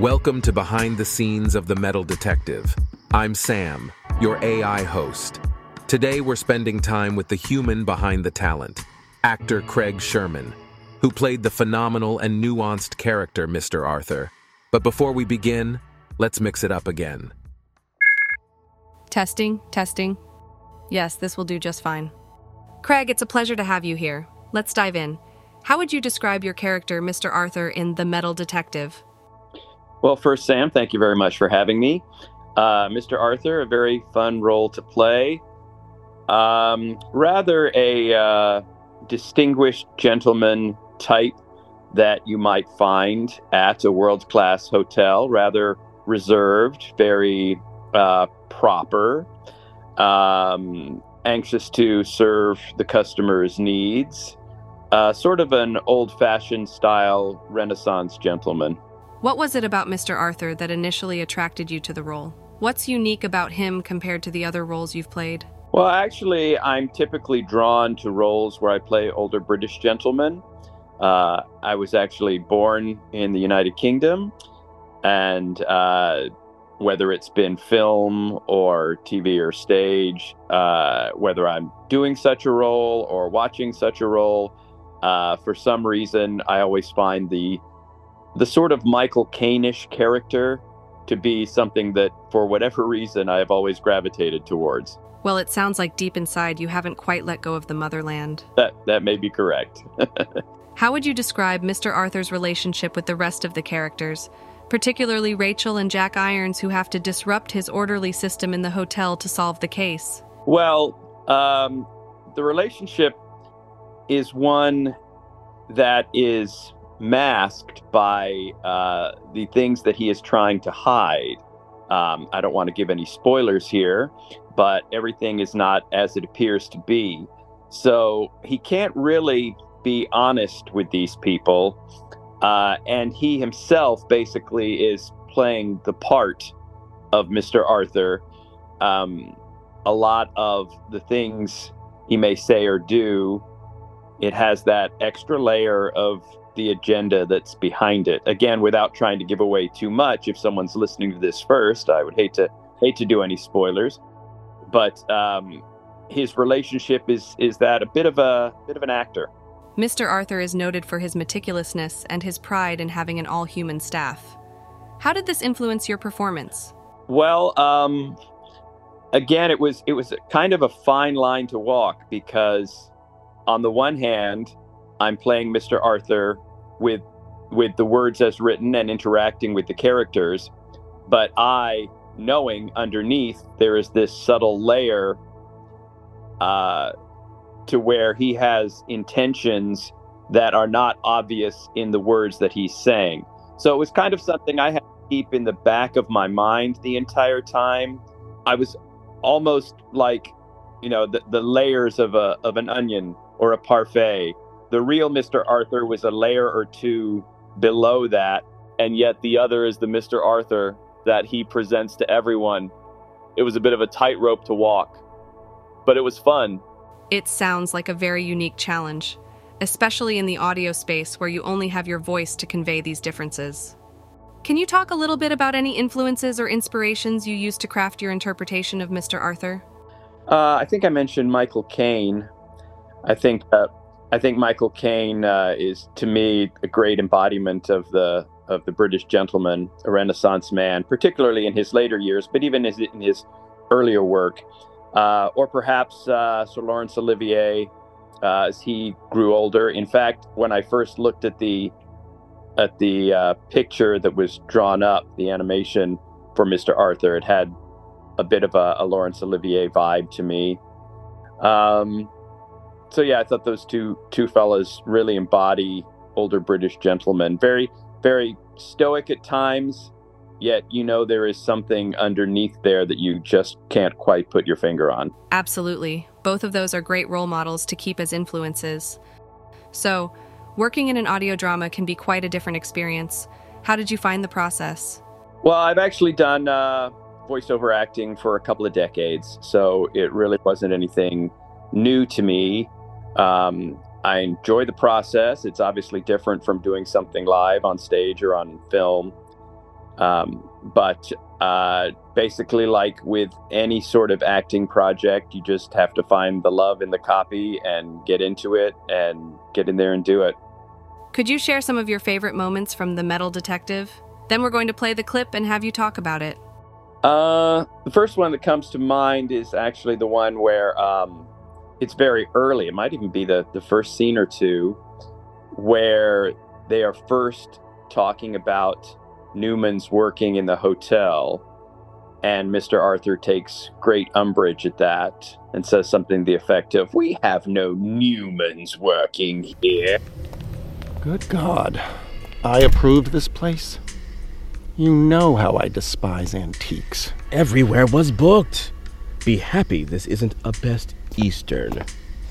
Welcome to Behind the Scenes of the Metal Detective. I'm Sam, your AI host. Today we're spending time with the human behind the talent, actor Craig Sherman, who played the phenomenal and nuanced character Mr. Arthur. But before we begin, let's mix it up again. Testing, testing. Yes, this will do just fine. Craig, it's a pleasure to have you here. Let's dive in. How would you describe your character, Mr. Arthur, in The Metal Detective? Well, first, Sam, thank you very much for having me. Uh, Mr. Arthur, a very fun role to play. Um, rather a uh, distinguished gentleman type that you might find at a world class hotel, rather reserved, very uh, proper, um, anxious to serve the customer's needs. Uh, sort of an old fashioned style Renaissance gentleman. What was it about Mr. Arthur that initially attracted you to the role? What's unique about him compared to the other roles you've played? Well, actually, I'm typically drawn to roles where I play older British gentlemen. Uh, I was actually born in the United Kingdom, and uh, whether it's been film or TV or stage, uh, whether I'm doing such a role or watching such a role, uh, for some reason, I always find the the sort of Michael Caine-ish character to be something that, for whatever reason, I have always gravitated towards. Well, it sounds like deep inside you haven't quite let go of the motherland. That that may be correct. How would you describe Mr. Arthur's relationship with the rest of the characters, particularly Rachel and Jack Irons, who have to disrupt his orderly system in the hotel to solve the case? Well, um, the relationship is one that is masked by uh, the things that he is trying to hide. Um, I don't want to give any spoilers here, but everything is not as it appears to be. So he can't really be honest with these people. Uh, and he himself basically is playing the part of Mr. Arthur. Um, a lot of the things he may say or do, it has that extra layer of the agenda that's behind it. Again, without trying to give away too much, if someone's listening to this first, I would hate to hate to do any spoilers. But um, his relationship is is that a bit of a bit of an actor. Mr. Arthur is noted for his meticulousness and his pride in having an all-human staff. How did this influence your performance? Well, um, again, it was it was kind of a fine line to walk because, on the one hand, I'm playing Mr. Arthur with with the words as written and interacting with the characters but i knowing underneath there is this subtle layer uh, to where he has intentions that are not obvious in the words that he's saying so it was kind of something i had to keep in the back of my mind the entire time i was almost like you know the, the layers of a of an onion or a parfait the real Mr. Arthur was a layer or two below that, and yet the other is the Mr. Arthur that he presents to everyone. It was a bit of a tightrope to walk, but it was fun. It sounds like a very unique challenge, especially in the audio space where you only have your voice to convey these differences. Can you talk a little bit about any influences or inspirations you used to craft your interpretation of Mr. Arthur? Uh, I think I mentioned Michael Caine. I think uh, I think Michael Caine uh, is, to me, a great embodiment of the of the British gentleman, a Renaissance man, particularly in his later years, but even in his earlier work. Uh, or perhaps uh, Sir Laurence Olivier uh, as he grew older. In fact, when I first looked at the at the uh, picture that was drawn up, the animation for Mr. Arthur, it had a bit of a, a Laurence Olivier vibe to me. Um, so yeah, I thought those two two fellas really embody older British gentlemen. Very very stoic at times, yet you know there is something underneath there that you just can't quite put your finger on. Absolutely. Both of those are great role models to keep as influences. So, working in an audio drama can be quite a different experience. How did you find the process? Well, I've actually done uh, voiceover acting for a couple of decades, so it really wasn't anything new to me. Um, I enjoy the process. It's obviously different from doing something live on stage or on film. Um, but uh, basically, like with any sort of acting project, you just have to find the love in the copy and get into it and get in there and do it. Could you share some of your favorite moments from The Metal Detective? Then we're going to play the clip and have you talk about it. Uh, the first one that comes to mind is actually the one where um, it's very early. It might even be the, the first scene or two where they are first talking about Newman's working in the hotel. And Mr. Arthur takes great umbrage at that and says something to the effect of, We have no Newmans working here. Good God. I approved this place? You know how I despise antiques. Everywhere was booked. Be happy this isn't a Best Eastern.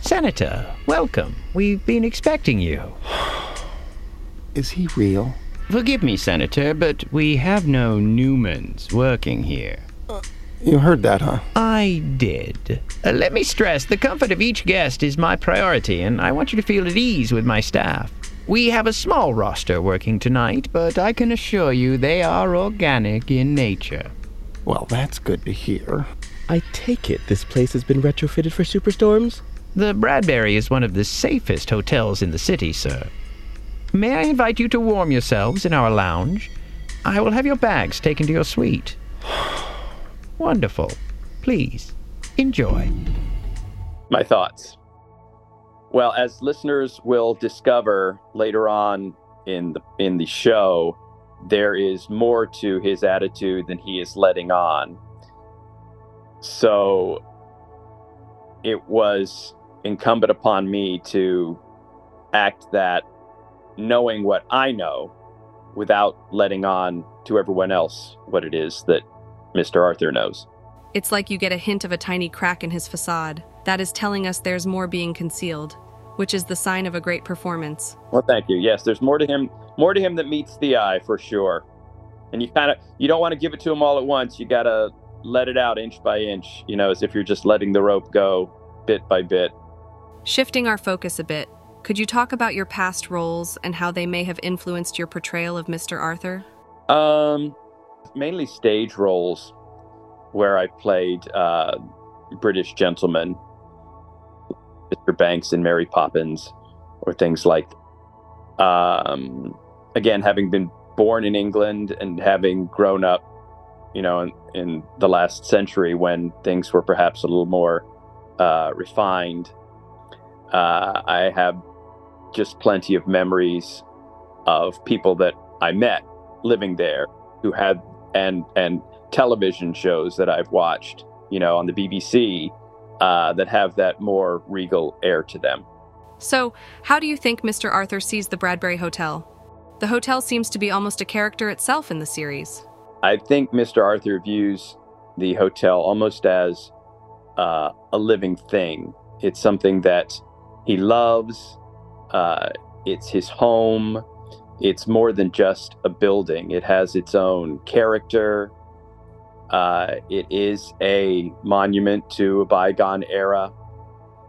Senator, welcome. We've been expecting you. Is he real? Forgive me, Senator, but we have no Newmans working here. You heard that, huh? I did. Uh, let me stress the comfort of each guest is my priority, and I want you to feel at ease with my staff. We have a small roster working tonight, but I can assure you they are organic in nature. Well, that's good to hear. I take it this place has been retrofitted for superstorms? The Bradbury is one of the safest hotels in the city, sir. May I invite you to warm yourselves in our lounge? I will have your bags taken to your suite. Wonderful. Please, enjoy. My thoughts. Well, as listeners will discover later on in the in the show, there is more to his attitude than he is letting on. So it was incumbent upon me to act that knowing what I know without letting on to everyone else what it is that Mr. Arthur knows. It's like you get a hint of a tiny crack in his facade. That is telling us there's more being concealed, which is the sign of a great performance. Well, thank you. Yes, there's more to him, more to him that meets the eye for sure. And you kind of you don't want to give it to him all at once. You got to let it out inch by inch, you know, as if you're just letting the rope go bit by bit. Shifting our focus a bit, could you talk about your past roles and how they may have influenced your portrayal of Mr. Arthur? Um, mainly stage roles where I played uh, British gentlemen, Mr. Banks and Mary Poppins, or things like. Um, again, having been born in England and having grown up, you know, in, in the last century when things were perhaps a little more uh, refined, uh, I have just plenty of memories of people that I met living there who had and and television shows that I've watched, you know, on the BBC uh, that have that more regal air to them. So, how do you think Mr. Arthur sees the Bradbury Hotel? The hotel seems to be almost a character itself in the series. I think Mr. Arthur views the hotel almost as uh, a living thing. It's something that he loves. Uh, it's his home. It's more than just a building. It has its own character. Uh, it is a monument to a bygone era.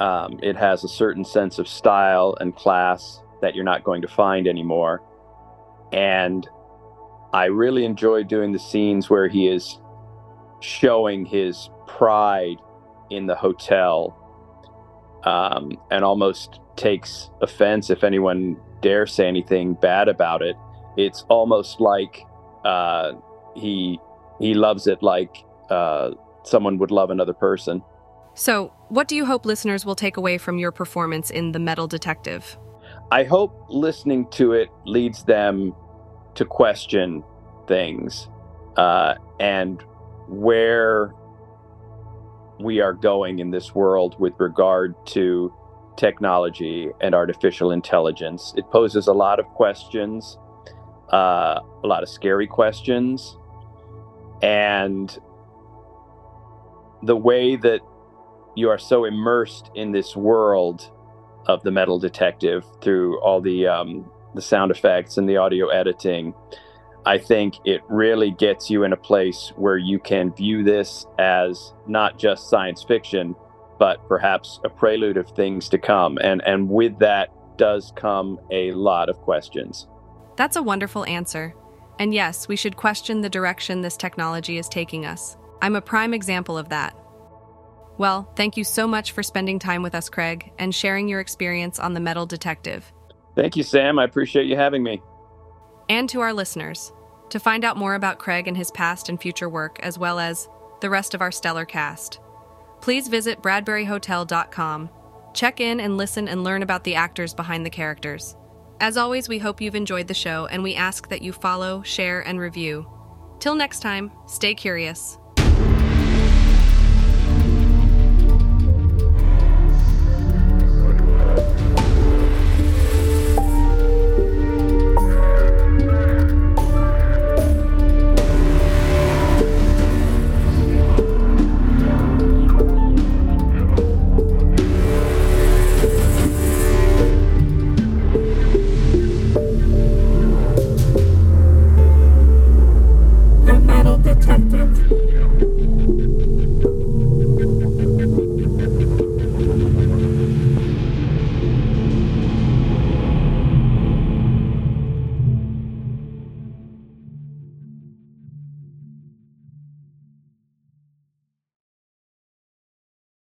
Um, it has a certain sense of style and class that you're not going to find anymore. And I really enjoy doing the scenes where he is showing his pride in the hotel um, and almost takes offense if anyone dare say anything bad about it. It's almost like uh, he he loves it like uh, someone would love another person. So, what do you hope listeners will take away from your performance in The Metal Detective? I hope listening to it leads them to question things uh, and where we are going in this world with regard to technology and artificial intelligence. It poses a lot of questions, uh, a lot of scary questions, and the way that you are so immersed in this world of the metal detective through all the um, the sound effects and the audio editing i think it really gets you in a place where you can view this as not just science fiction but perhaps a prelude of things to come and and with that does come a lot of questions That's a wonderful answer. And yes, we should question the direction this technology is taking us. I'm a prime example of that. Well, thank you so much for spending time with us, Craig, and sharing your experience on the Metal Detective. Thank you, Sam. I appreciate you having me. And to our listeners, to find out more about Craig and his past and future work, as well as the rest of our stellar cast, please visit BradburyHotel.com. Check in and listen and learn about the actors behind the characters. As always, we hope you've enjoyed the show and we ask that you follow, share, and review. Till next time, stay curious.